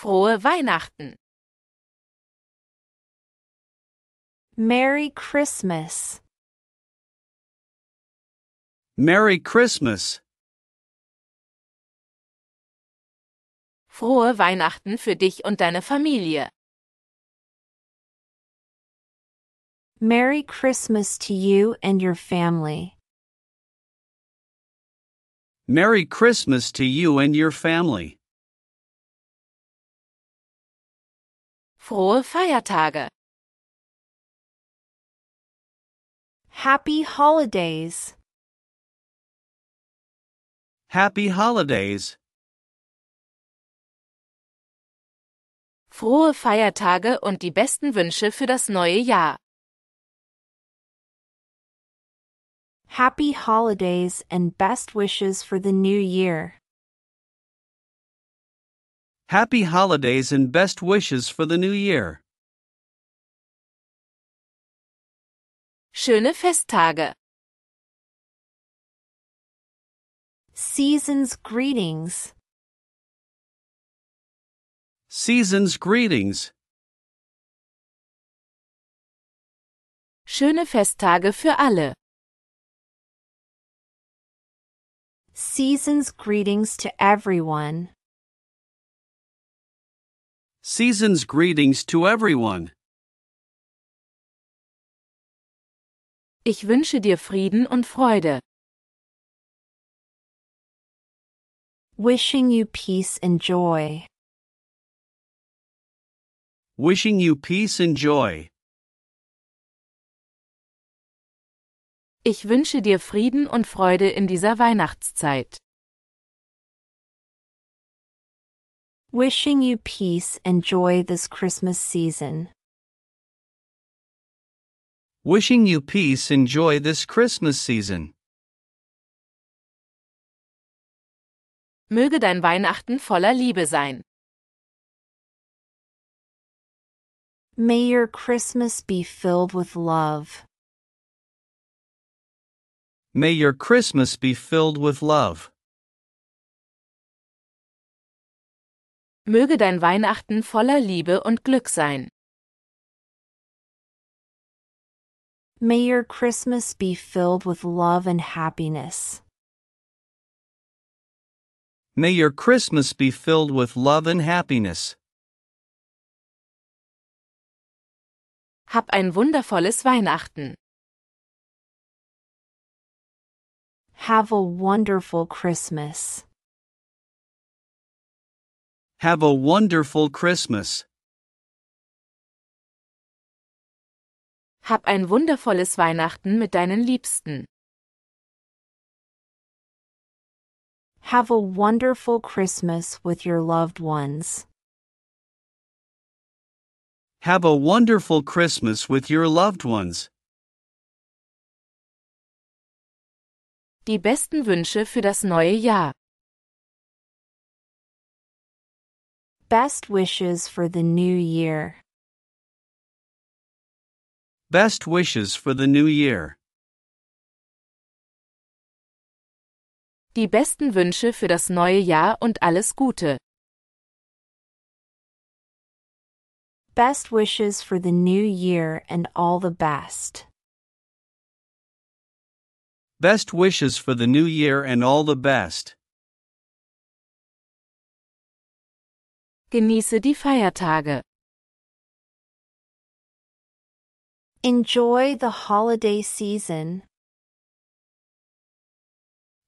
Frohe Weihnachten! Merry Christmas. Merry Christmas. Frohe Weihnachten für dich und deine Familie. Merry Christmas to you and your family. Merry Christmas to you and your family. Frohe Feiertage. Happy holidays. Happy holidays. Frohe Feiertage und die besten Wünsche für das neue Jahr. Happy holidays and best wishes for the new year. Happy holidays and best wishes for the new year. Schöne Festtage. Season's greetings. Season's greetings. Schöne Festtage für alle. Season's greetings to everyone. Season's greetings to everyone. Ich wünsche dir Frieden und Freude. Wishing you peace and joy. Wishing you peace and joy. Ich wünsche dir Frieden und Freude in dieser Weihnachtszeit. Wishing you peace and joy this Christmas season. Wishing you peace and joy this Christmas season. Möge dein Weihnachten voller Liebe sein. May your Christmas be filled with love. May your Christmas be filled with love. Möge dein Weihnachten voller Liebe und Glück sein. May your Christmas be filled with love and happiness. May your Christmas be filled with love and happiness. Hab ein wundervolles Weihnachten. Have a wonderful Christmas. Have a wonderful Christmas. Hab ein wundervolles Weihnachten mit deinen Liebsten. Have a wonderful Christmas with your loved ones. Have a wonderful Christmas with your loved ones. Die besten Wünsche für das neue Jahr. Best wishes for the new year. Best wishes for the new year. Die besten Wünsche für das neue Jahr und alles Gute. Best wishes for the new year and all the best. Best wishes for the new year and all the best. Genieße die Feiertage. Enjoy the holiday season.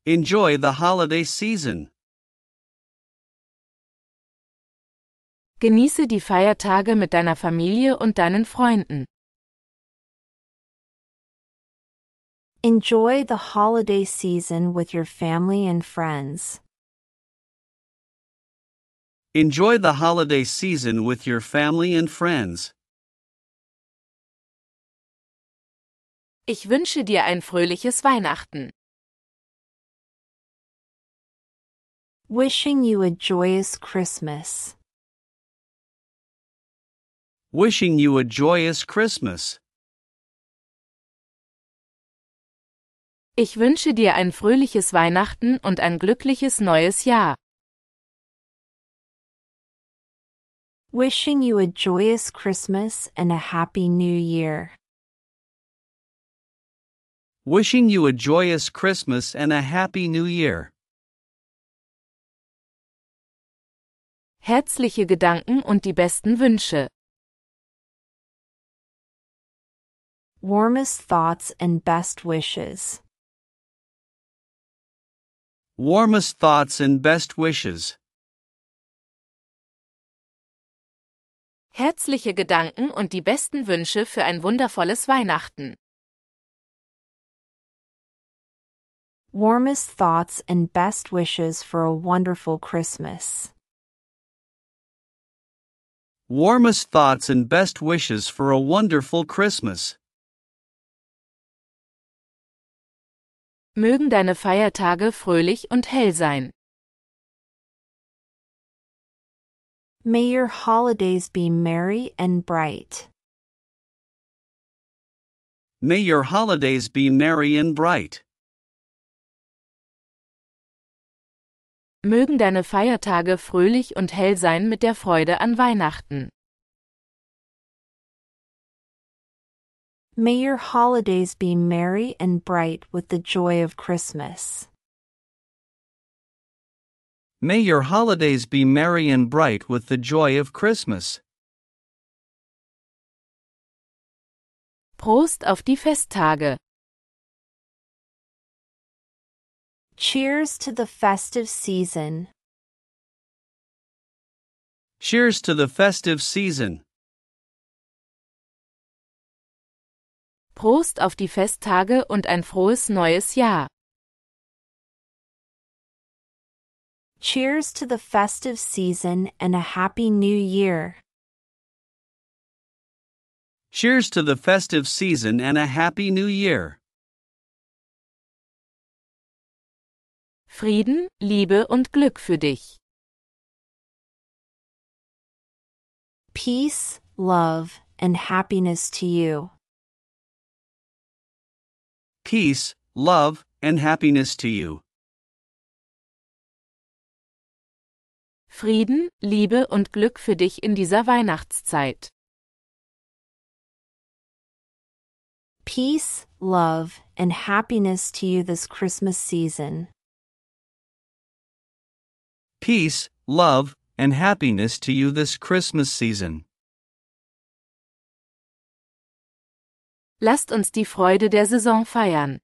Enjoy the holiday season. Genieße die Feiertage mit deiner Familie und deinen Freunden. Enjoy the holiday season with your family and friends. Enjoy the holiday season with your family and friends. Ich wünsche dir ein fröhliches Weihnachten. Wishing you a joyous Christmas. Wishing you a joyous Christmas. Ich wünsche dir ein fröhliches Weihnachten und ein glückliches neues Jahr. Wishing you a joyous Christmas and a happy new year. Wishing you a joyous Christmas and a happy new year. Herzliche Gedanken und die besten Wünsche. Warmest thoughts and best wishes. Warmest thoughts and best wishes. Herzliche Gedanken und die besten Wünsche für ein wundervolles Weihnachten. Warmest thoughts and best wishes for a wonderful Christmas. Warmest thoughts and best wishes for a wonderful Christmas. Mögen deine Feiertage fröhlich und hell sein. May your holidays be merry and bright. May your holidays be merry and bright. Mögen deine Feiertage fröhlich und hell sein mit der Freude an Weihnachten. May your holidays be merry and bright with the joy of Christmas. May your holidays be merry and bright with the joy of Christmas. Prost auf die Festtage. Cheers to the festive season. Cheers to the festive season. Prost auf die Festtage und ein frohes neues Jahr. Cheers to the festive season and a happy new year. Cheers to the festive season and a happy new year. Frieden, Liebe und Glück für dich. Peace, love, and happiness to you. Peace, love, and happiness to you. Frieden, Liebe und Glück für dich in dieser Weihnachtszeit. Peace, love, and happiness to you this Christmas season. Peace, love, and happiness to you this Christmas season. Lasst uns die Freude der Saison feiern.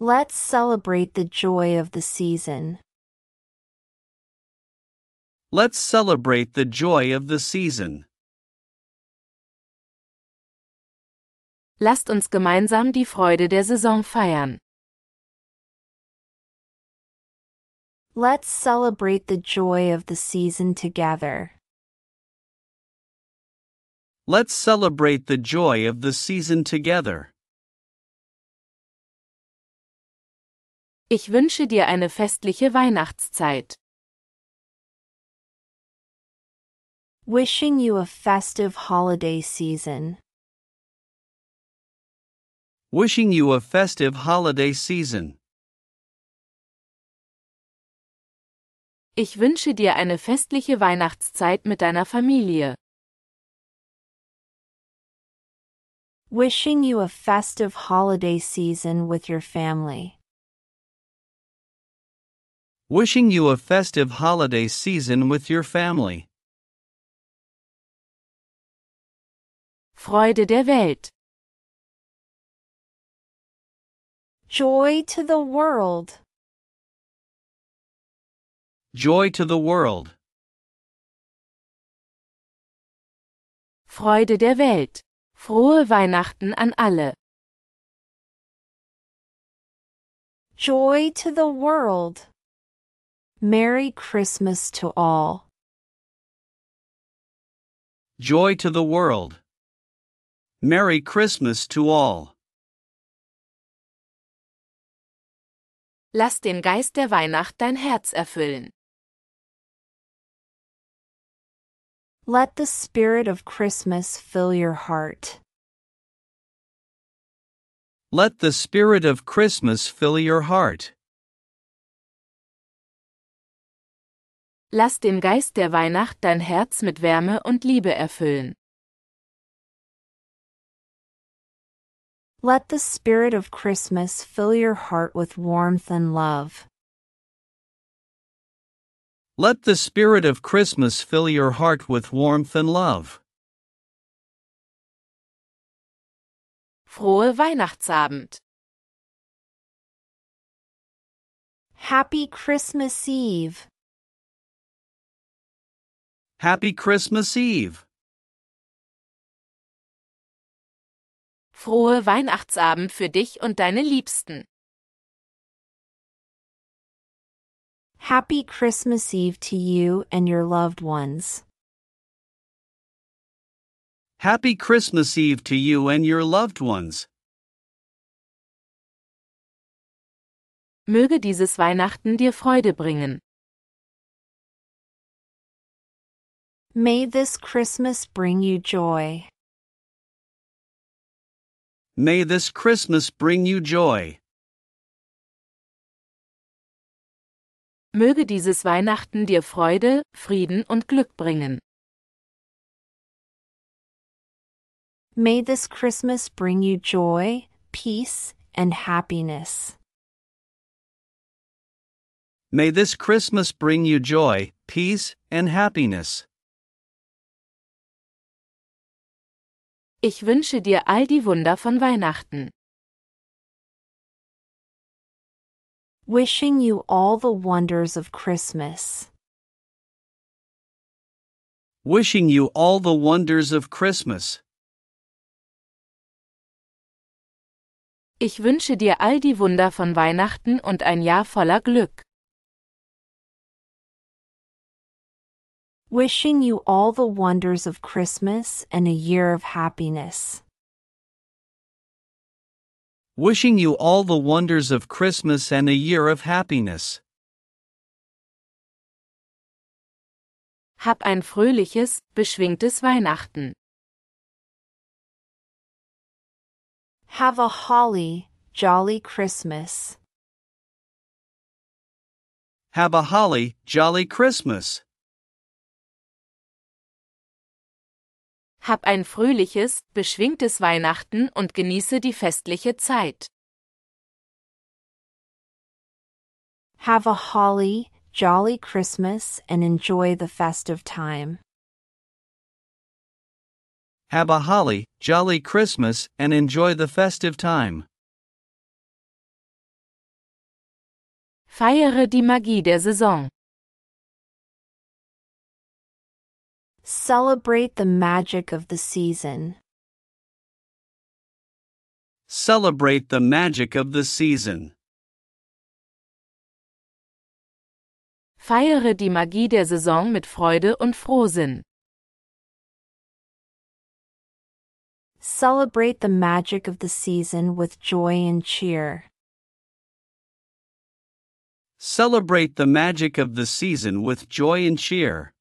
Let's celebrate the joy of the season. Let's celebrate the joy of the season. Lasst uns gemeinsam die Freude der Saison feiern. Let's celebrate the joy of the season together. Let's celebrate the joy of the season together. Ich wünsche dir eine festliche Weihnachtszeit. Wishing you a festive holiday season. Wishing you a festive holiday season. Ich wünsche dir eine festliche Weihnachtszeit mit deiner Familie. Wishing you a festive holiday season with your family. Wishing you a festive holiday season with your family. Freude der Welt. Joy to the world. Joy to the world. Freude der Welt. Frohe Weihnachten an alle. Joy to the world. Merry Christmas to all. Joy to the world. Merry Christmas to all. Lass den Geist der Weihnacht dein Herz erfüllen. Let the spirit of Christmas fill your heart. Let the spirit of Christmas fill your heart. Lass den Geist der Weihnacht dein Herz mit Wärme und Liebe erfüllen. Let the spirit of Christmas fill your heart with warmth and love. Let the spirit of Christmas fill your heart with warmth and love. Frohe Weihnachtsabend. Happy Christmas Eve. Happy Christmas Eve. Frohe Weihnachtsabend für dich und deine Liebsten. Happy Christmas Eve to you and your loved ones. Happy Christmas Eve to you and your loved ones. Möge dieses Weihnachten dir Freude bringen. May this Christmas bring you joy. May this Christmas bring you joy. Möge dieses Weihnachten dir Freude, Frieden und Glück bringen. May this Christmas bring you joy, peace, and happiness. May this Christmas bring you joy, peace, and happiness. Ich wünsche dir all die Wunder von Weihnachten. Wishing you all the wonders of Christmas. Wishing you all the wonders of Christmas. Ich wünsche dir all die Wunder von Weihnachten und ein Jahr voller Glück. Wishing you all the wonders of Christmas and a year of happiness. Wishing you all the wonders of Christmas and a year of happiness. Hab ein fröhliches, beschwingtes Weihnachten. Have a holly, jolly Christmas. Have a holly, jolly Christmas. Hab ein fröhliches, beschwingtes Weihnachten und genieße die festliche Zeit. Have a holly, jolly Christmas and enjoy the festive time. Have a holly, jolly Christmas and enjoy the festive time. Feiere die Magie der Saison. Celebrate the magic of the season. Celebrate the magic of the season. Feiere die Magie der Saison mit Freude und Frohsinn. Celebrate the magic of the season with joy and cheer. Celebrate the magic of the season with joy and cheer.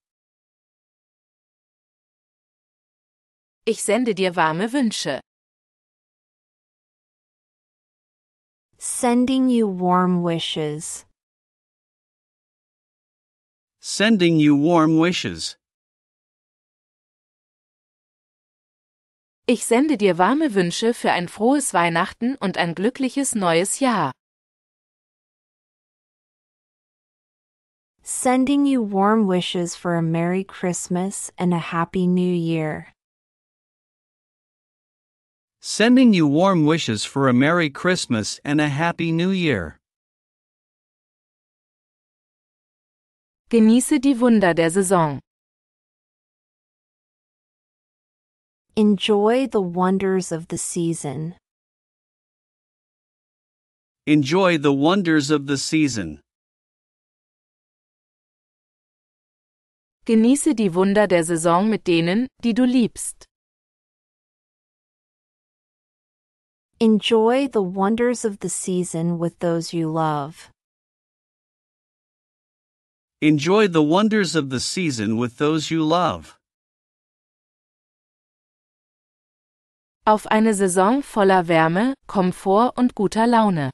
Ich sende dir warme Wünsche. Sending you warm wishes. Sending you warm wishes. Ich sende dir warme Wünsche für ein frohes Weihnachten und ein glückliches neues Jahr. Sending you warm wishes for a Merry Christmas and a Happy New Year. Sending you warm wishes for a Merry Christmas and a Happy New Year. Genieße die Wunder der Saison. Enjoy the wonders of the season. Enjoy the wonders of the season. Genieße die Wunder der Saison mit denen, die du liebst. Enjoy the wonders of the season with those you love. Enjoy the wonders of the season with those you love. Auf eine Saison voller Wärme, Komfort und guter Laune.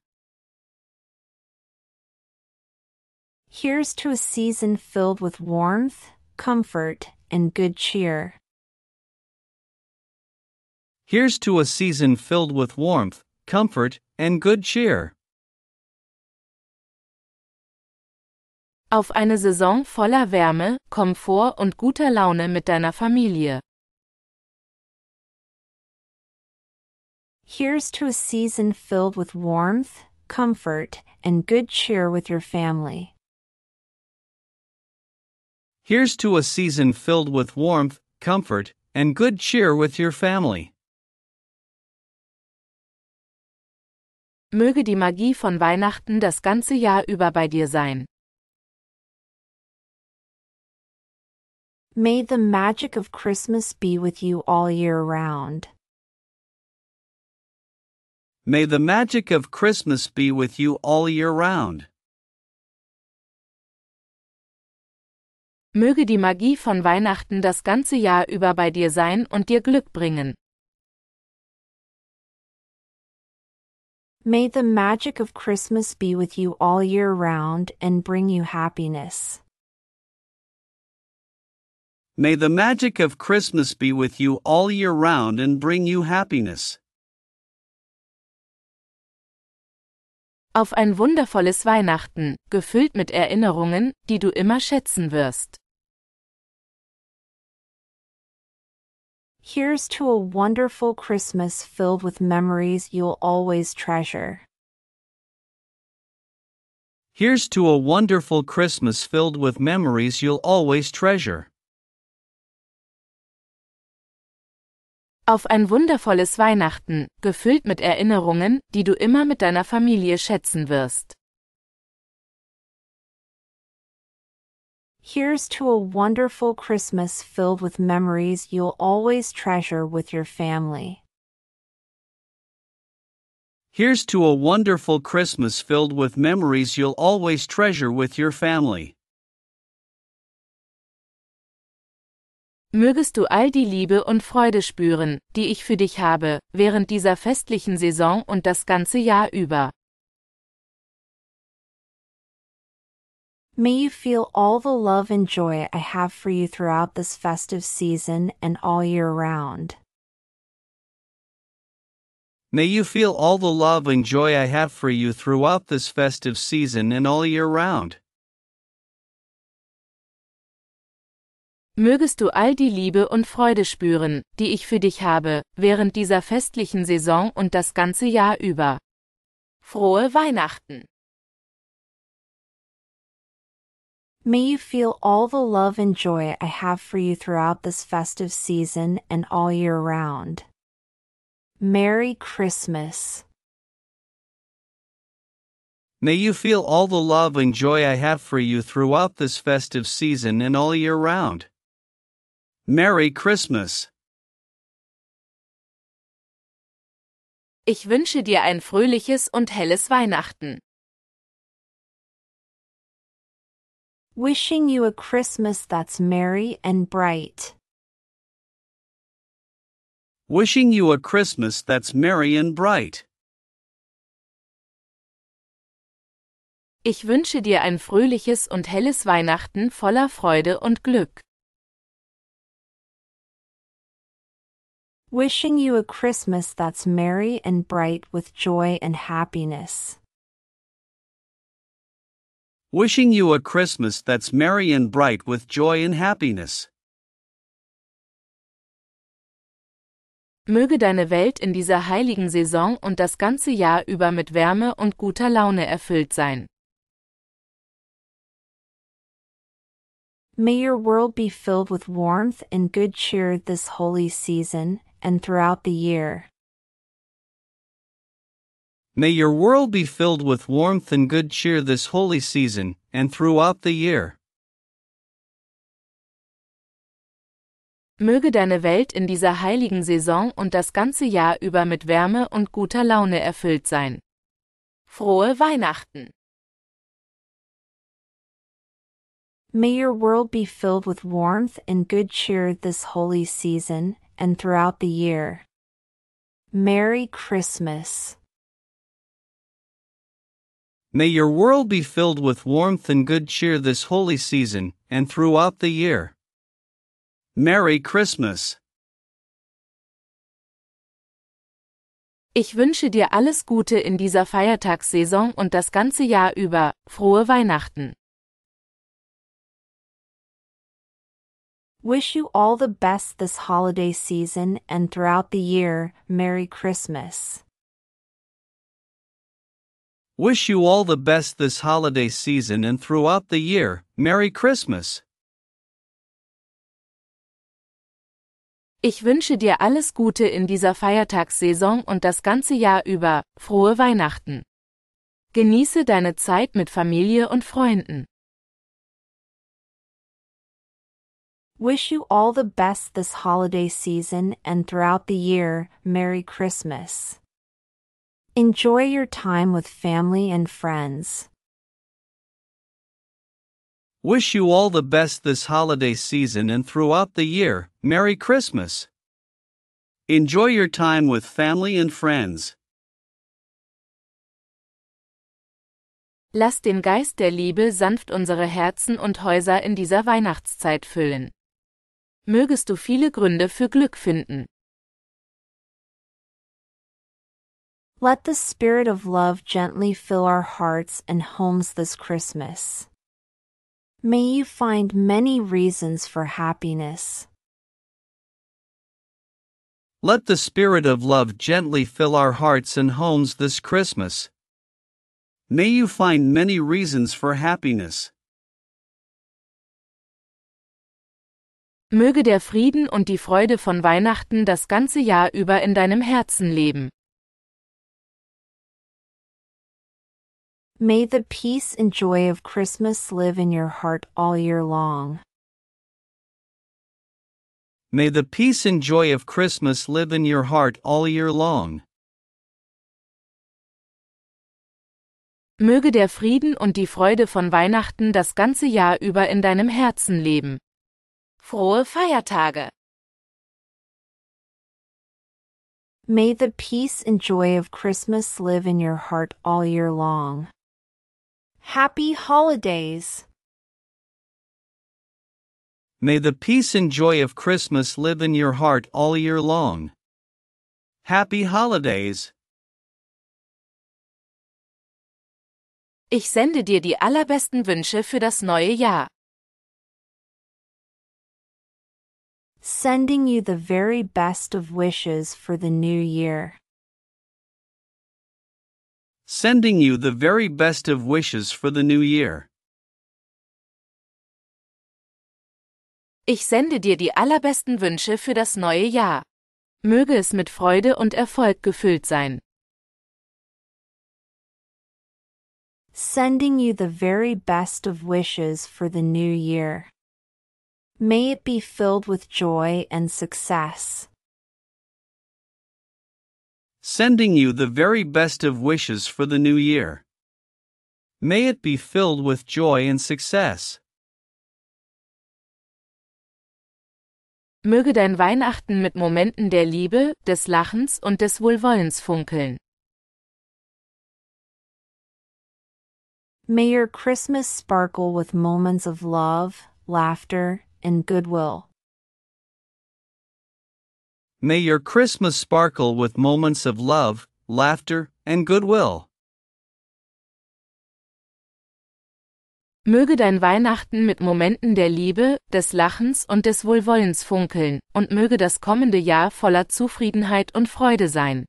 Here's to a season filled with warmth, comfort, and good cheer. Here's to a season filled with warmth, comfort, and good cheer. Auf eine Saison voller Wärme, Komfort und guter Laune mit deiner Familie. Here's to a season filled with warmth, comfort, and good cheer with your family. Here's to a season filled with warmth, comfort, and good cheer with your family. Möge die Magie von Weihnachten das ganze Jahr über bei dir sein. May the magic of Christmas be with you all year round. May the magic of Christmas be with you all year round. Möge die Magie von Weihnachten das ganze Jahr über bei dir sein und dir Glück bringen. May the magic of Christmas be with you all year round and bring you happiness. May the magic of Christmas be with you all year round and bring you happiness. Auf ein wundervolles Weihnachten, gefüllt mit Erinnerungen, die du immer schätzen wirst. Here's to a wonderful Christmas filled with memories you'll always treasure. Here's to a wonderful Christmas filled with memories you'll always treasure. Auf ein wundervolles Weihnachten, gefüllt mit Erinnerungen, die du immer mit deiner Familie schätzen wirst. Here's to a wonderful Christmas filled with memories you'll always treasure with your family. Here's to a wonderful Christmas filled with memories you'll always treasure with your family. Mögest du all die Liebe und Freude spüren, die ich für dich habe, während dieser festlichen Saison und das ganze Jahr über. May you feel all the love and joy I have for you throughout this festive season and all year round. May you feel all the love and joy I have for you throughout this festive season and all year round. Mögest du all die Liebe und Freude spüren, die ich für dich habe, während dieser festlichen Saison und das ganze Jahr über. Frohe Weihnachten! May you feel all the love and joy I have for you throughout this festive season and all year round. Merry Christmas. May you feel all the love and joy I have for you throughout this festive season and all year round. Merry Christmas. Ich wünsche dir ein fröhliches und helles Weihnachten. Wishing you a Christmas that's merry and bright. Wishing you a Christmas that's merry and bright. Ich wünsche dir ein fröhliches und helles Weihnachten voller Freude und Glück. Wishing you a Christmas that's merry and bright with joy and happiness. Wishing you a Christmas that's merry and bright with joy and happiness. Möge deine Welt in dieser heiligen Saison und das ganze Jahr über mit Wärme und guter Laune erfüllt sein. May your world be filled with warmth and good cheer this holy season and throughout the year. May your world be filled with warmth and good cheer this holy season and throughout the year. Möge deine Welt in dieser heiligen Saison und das ganze Jahr über mit Wärme und guter Laune erfüllt sein. Frohe Weihnachten! May your world be filled with warmth and good cheer this holy season and throughout the year. Merry Christmas. May your world be filled with warmth and good cheer this holy season and throughout the year. Merry Christmas. Ich wünsche dir alles Gute in dieser Feiertagssaison und das ganze Jahr über. Frohe Weihnachten. Wish you all the best this holiday season and throughout the year. Merry Christmas. Wish you all the best this holiday season and throughout the year. Merry Christmas. Ich wünsche dir alles Gute in dieser Feiertagssaison und das ganze Jahr über. Frohe Weihnachten. Genieße deine Zeit mit Familie und Freunden. Wish you all the best this holiday season and throughout the year. Merry Christmas. Enjoy your time with family and friends. Wish you all the best this holiday season and throughout the year. Merry Christmas. Enjoy your time with family and friends. Lass den Geist der Liebe sanft unsere Herzen und Häuser in dieser Weihnachtszeit füllen. Mögest du viele Gründe für Glück finden. Let the Spirit of love gently fill our hearts and homes this Christmas. May you find many reasons for happiness. Let the Spirit of love gently fill our hearts and homes this Christmas. May you find many reasons for happiness. Möge der Frieden und die Freude von Weihnachten das ganze Jahr über in deinem Herzen leben. May the peace and joy of Christmas live in your heart all year long. May the peace and joy of Christmas live in your heart all year long. Möge der Frieden und die Freude von Weihnachten das ganze Jahr über in deinem Herzen leben. Frohe Feiertage! May the peace and joy of Christmas live in your heart all year long. Happy Holidays! May the peace and joy of Christmas live in your heart all year long. Happy Holidays! Ich sende dir die allerbesten Wünsche für das neue Jahr. Sending you the very best of wishes for the new year. Sending you the very best of wishes for the new year. Ich sende dir die allerbesten Wünsche für das neue Jahr. Möge es mit Freude und Erfolg gefüllt sein. Sending you the very best of wishes for the new year. May it be filled with joy and success. Sending you the very best of wishes for the new year. May it be filled with joy and success. Möge dein Weihnachten mit Momenten der Liebe, des Lachens und des Wohlwollens funkeln. May your Christmas sparkle with moments of love, laughter, and goodwill. May your Christmas sparkle with moments of love, laughter, and goodwill. Möge dein Weihnachten mit Momenten der Liebe, des Lachens und des Wohlwollens funkeln, und möge das kommende Jahr voller Zufriedenheit und Freude sein.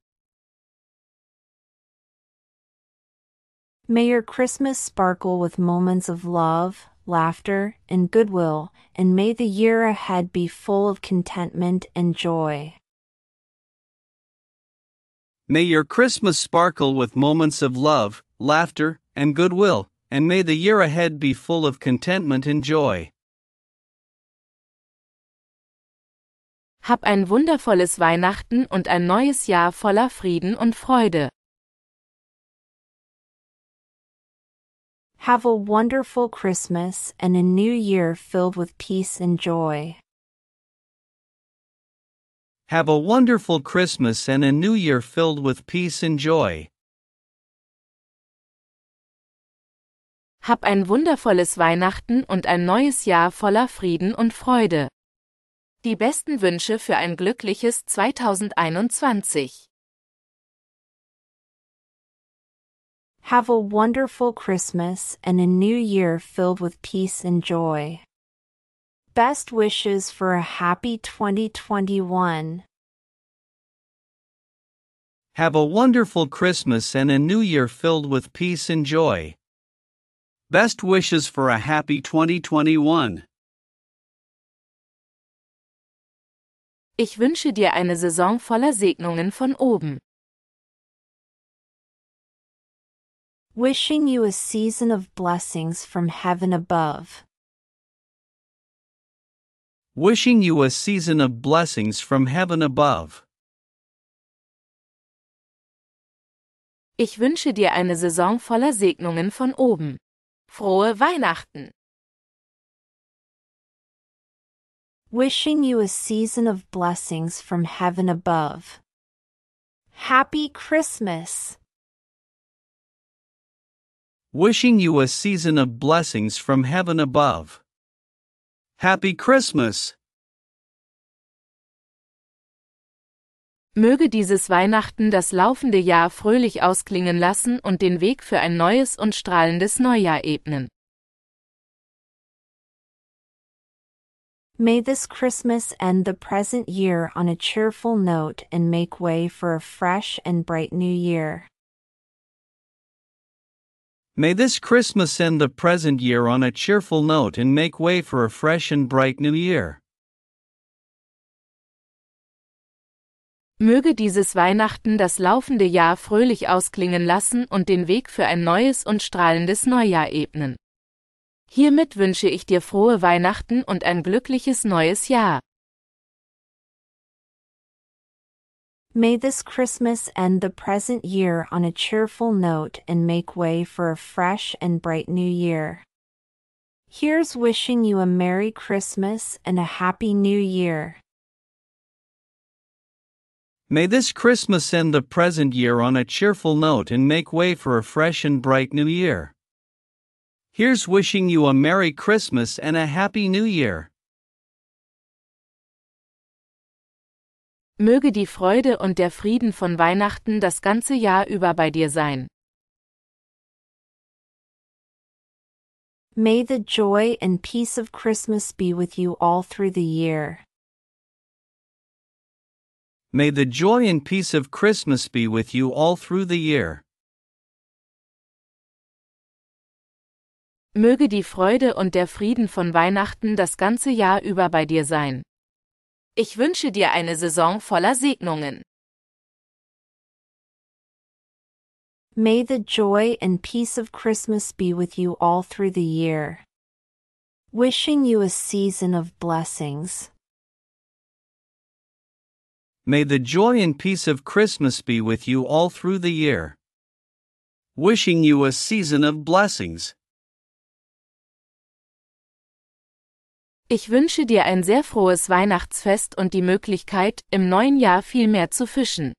May your Christmas sparkle with moments of love, laughter, and goodwill, and may the year ahead be full of contentment and joy. May your Christmas sparkle with moments of love, laughter, and goodwill, and may the year ahead be full of contentment and joy. Hab ein wundervolles Weihnachten und ein neues Jahr voller Frieden und Freude. Have a wonderful Christmas and a new year filled with peace and joy. Have a wonderful Christmas and a new year filled with peace and joy. Hab ein wundervolles Weihnachten und ein neues Jahr voller Frieden und Freude. Die besten Wünsche für ein glückliches 2021. Have a wonderful Christmas and a new year filled with peace and joy. Best wishes for a happy 2021. Have a wonderful Christmas and a new year filled with peace and joy. Best wishes for a happy 2021. Ich wünsche dir eine Saison voller Segnungen von oben. Wishing you a season of blessings from heaven above. Wishing you a season of blessings from heaven above. Ich wünsche dir eine Saison voller Segnungen von oben. Frohe Weihnachten! Wishing you a season of blessings from heaven above. Happy Christmas! Wishing you a season of blessings from heaven above. Happy Christmas! Möge dieses Weihnachten das laufende Jahr fröhlich ausklingen lassen und den Weg für ein neues und strahlendes Neujahr ebnen. May this Christmas end the present year on a cheerful note and make way for a fresh and bright new year. May this Christmas end the present year on a cheerful note and make way for a fresh and bright new year. Möge dieses Weihnachten das laufende Jahr fröhlich ausklingen lassen und den Weg für ein neues und strahlendes Neujahr ebnen. Hiermit wünsche ich dir frohe Weihnachten und ein glückliches neues Jahr. May this Christmas end the present year on a cheerful note and make way for a fresh and bright new year. Here's wishing you a Merry Christmas and a Happy New Year. May this Christmas end the present year on a cheerful note and make way for a fresh and bright new year. Here's wishing you a Merry Christmas and a Happy New Year. Möge die Freude und der Frieden von Weihnachten das ganze Jahr über bei dir sein. May the joy and peace of Christmas be with you all through the year. May the joy and peace of Christmas be with you all through the year. Möge die Freude und der Frieden von Weihnachten das ganze Jahr über bei dir sein. Ich wünsche dir eine Saison voller Segnungen. May the joy and peace of Christmas be with you all through the year. Wishing you a season of blessings. May the joy and peace of Christmas be with you all through the year. Wishing you a season of blessings. Ich wünsche dir ein sehr frohes Weihnachtsfest und die Möglichkeit, im neuen Jahr viel mehr zu fischen.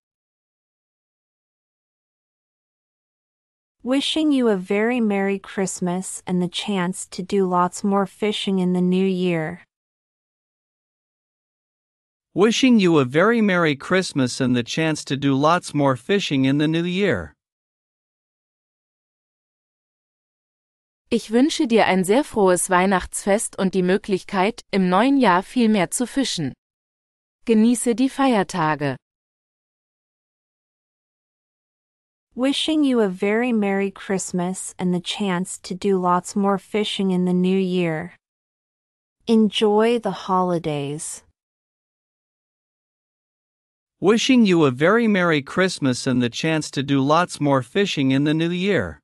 Wishing you a very Merry Christmas and the chance to do lots more fishing in the new year. Wishing you a very Merry Christmas and the chance to do lots more fishing in the new year. Ich wünsche dir ein sehr frohes Weihnachtsfest und die Möglichkeit, im neuen Jahr viel mehr zu fischen. Genieße die Feiertage. Wishing you a very Merry Christmas and the chance to do lots more fishing in the new year. Enjoy the holidays. Wishing you a very Merry Christmas and the chance to do lots more fishing in the new year.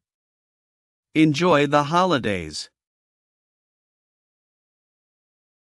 Enjoy the holidays.